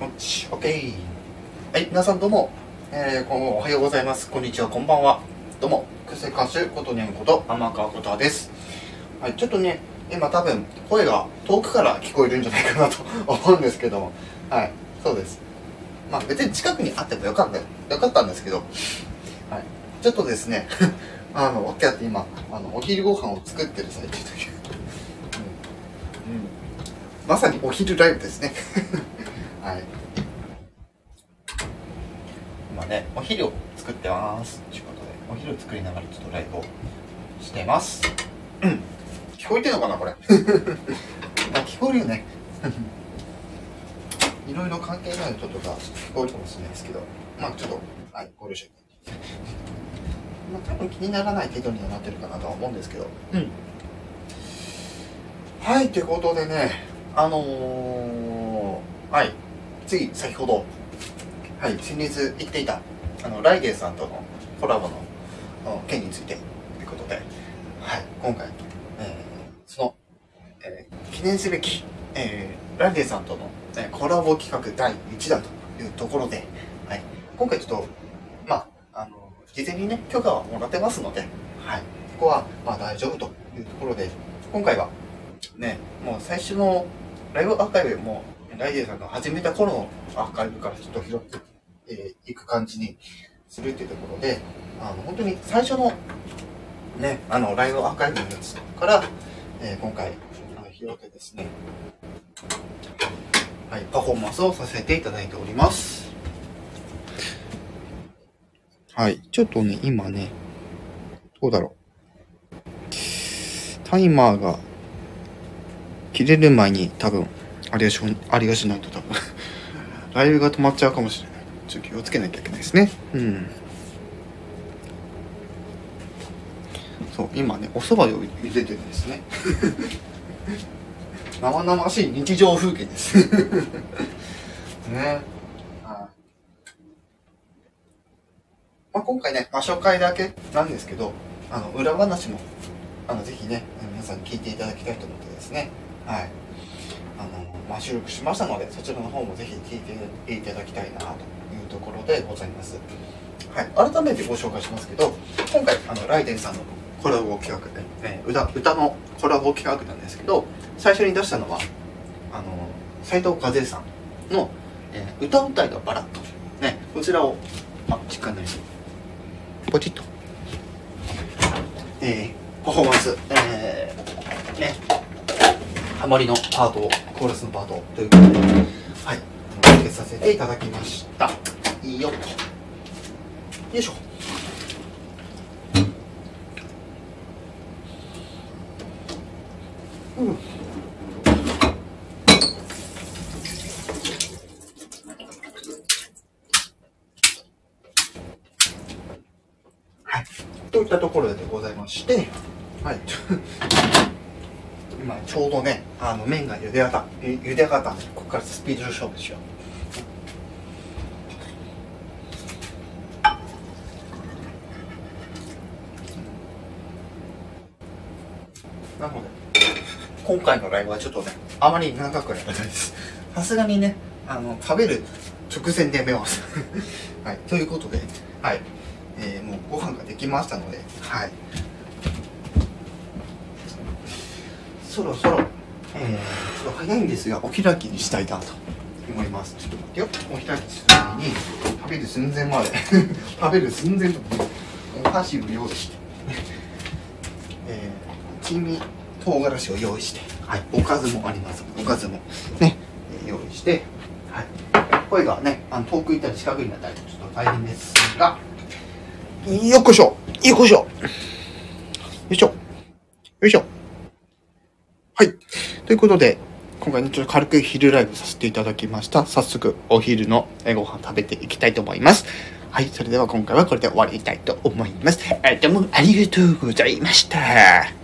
よし、OK。はい、皆さんどうも、えー、こんおはようございます。こんにちは、こんばんは。どうも、癖歌手ことねんこと、天川ことです。はい、ちょっとね、今多分、声が遠くから聞こえるんじゃないかなと 思うんですけども、はい、そうです。まあ別に近くにあってもよかった、よかったんですけど、はい、ちょっとですね、あの、わけあって今、あの、お昼ご飯を作ってる最中という。うん。うん。まさにお昼ライブですね。はい。今ね、お昼を作ってます。ということで、お昼を作りながらちょっとライブをしてます。うん。聞こえてるのかな、これ？あ、聞こえるよね。いろいろ関係ない音とか聞こえるかもしれないですけど、まあちょっと、はい、ご了承。まあ多分気にならない程度にはなってるかなとは思うんですけど、うん。はい、ということでね、あのー、はい、つい先ほど、はい、先日言っていた、あの、ライデーさんとのコラボの件について、ということで、はい、今回、えー、その、えー記念すべき、えー、ライデーさんとの、えーコラボ企画第1弾というところで、はい、今回ちょっと、まあ、あの、事前にね、許可はもらってますので、はい、ここは、まあ大丈夫というところで、今回は、ね、もう最初のライブアーカイブも、ライデーさんが始めた頃のアーカイブからちょっと拾ってい、えーいく感じにするっていうところで、あの、本当に最初の、ね、あの、ライブアーカイブのやつから、えー今回、あの拾ってですね、はい、パフォーマンスをさせていただいております。はい、ちょっとね、今ね、どうだろう。タイマーが切れる前に多分、あれがし、あれがしないと多分、ライブが止まっちゃうかもしれない。ちょっと気をつけなきゃいけないですね。うん。そう、今ね、お蕎麦を茹でてるんですね。生々しい日常風景です。ね。まあ、今回ね、場所会だけなんですけど、あの、裏話も、あの、ぜひね、皆さんに聞いていただきたいと思ってですね、はい。あの、まあ、収録しましたので、そちらの方もぜひ聞いていただきたいなというところでございます。はい。改めてご紹介しますけど、今回、あの、ライデンさんのコラボ企画で、えー歌、歌のコラボ企画なんですけど、最初に出したのは、あの、斉藤和恵さんの、えー歌うたいのバラッと。ね、こちらを、あ、時間ないです。ポチッと。えー、パフォーマンス、えー、ね、ハマりのパートを、コーラスのパートということで、はい、お届けさせていただきました。いいよ。よいしょ。うん。はい。といったところでございまして、はい。今ちょうどね、あの麺が茹で上がった、ゆ茹で上がったんで、ここからスピード勝負しよう。なので、今回のライブはちょっとね、あまり長くやらないです。さすがにね、あの、食べる直前でやめます。はい。ということで、はい。えーもうご飯ができましたので、はい。そろそろ、えー、ちょっと早いんですが、お開きにしたいなと思います。ちょっと待ってよ。お開きする前に、食べる寸前まで、食べる寸前とお箸を用意して、えー、一味唐辛子を用意して、はい、おかずもあります。おかずもね、用意して、はい。声がね、あの遠く行ったり近くになったり、ちょっと大変ですが、よっこいしょよっこいしょよいしょよいしょはい。ということで、今回ね、ちょっと軽く昼ライブさせていただきました。早速、お昼のご飯食べていきたいと思います。はい。それでは今回はこれで終わりたいと思います。どうもありがとうございました。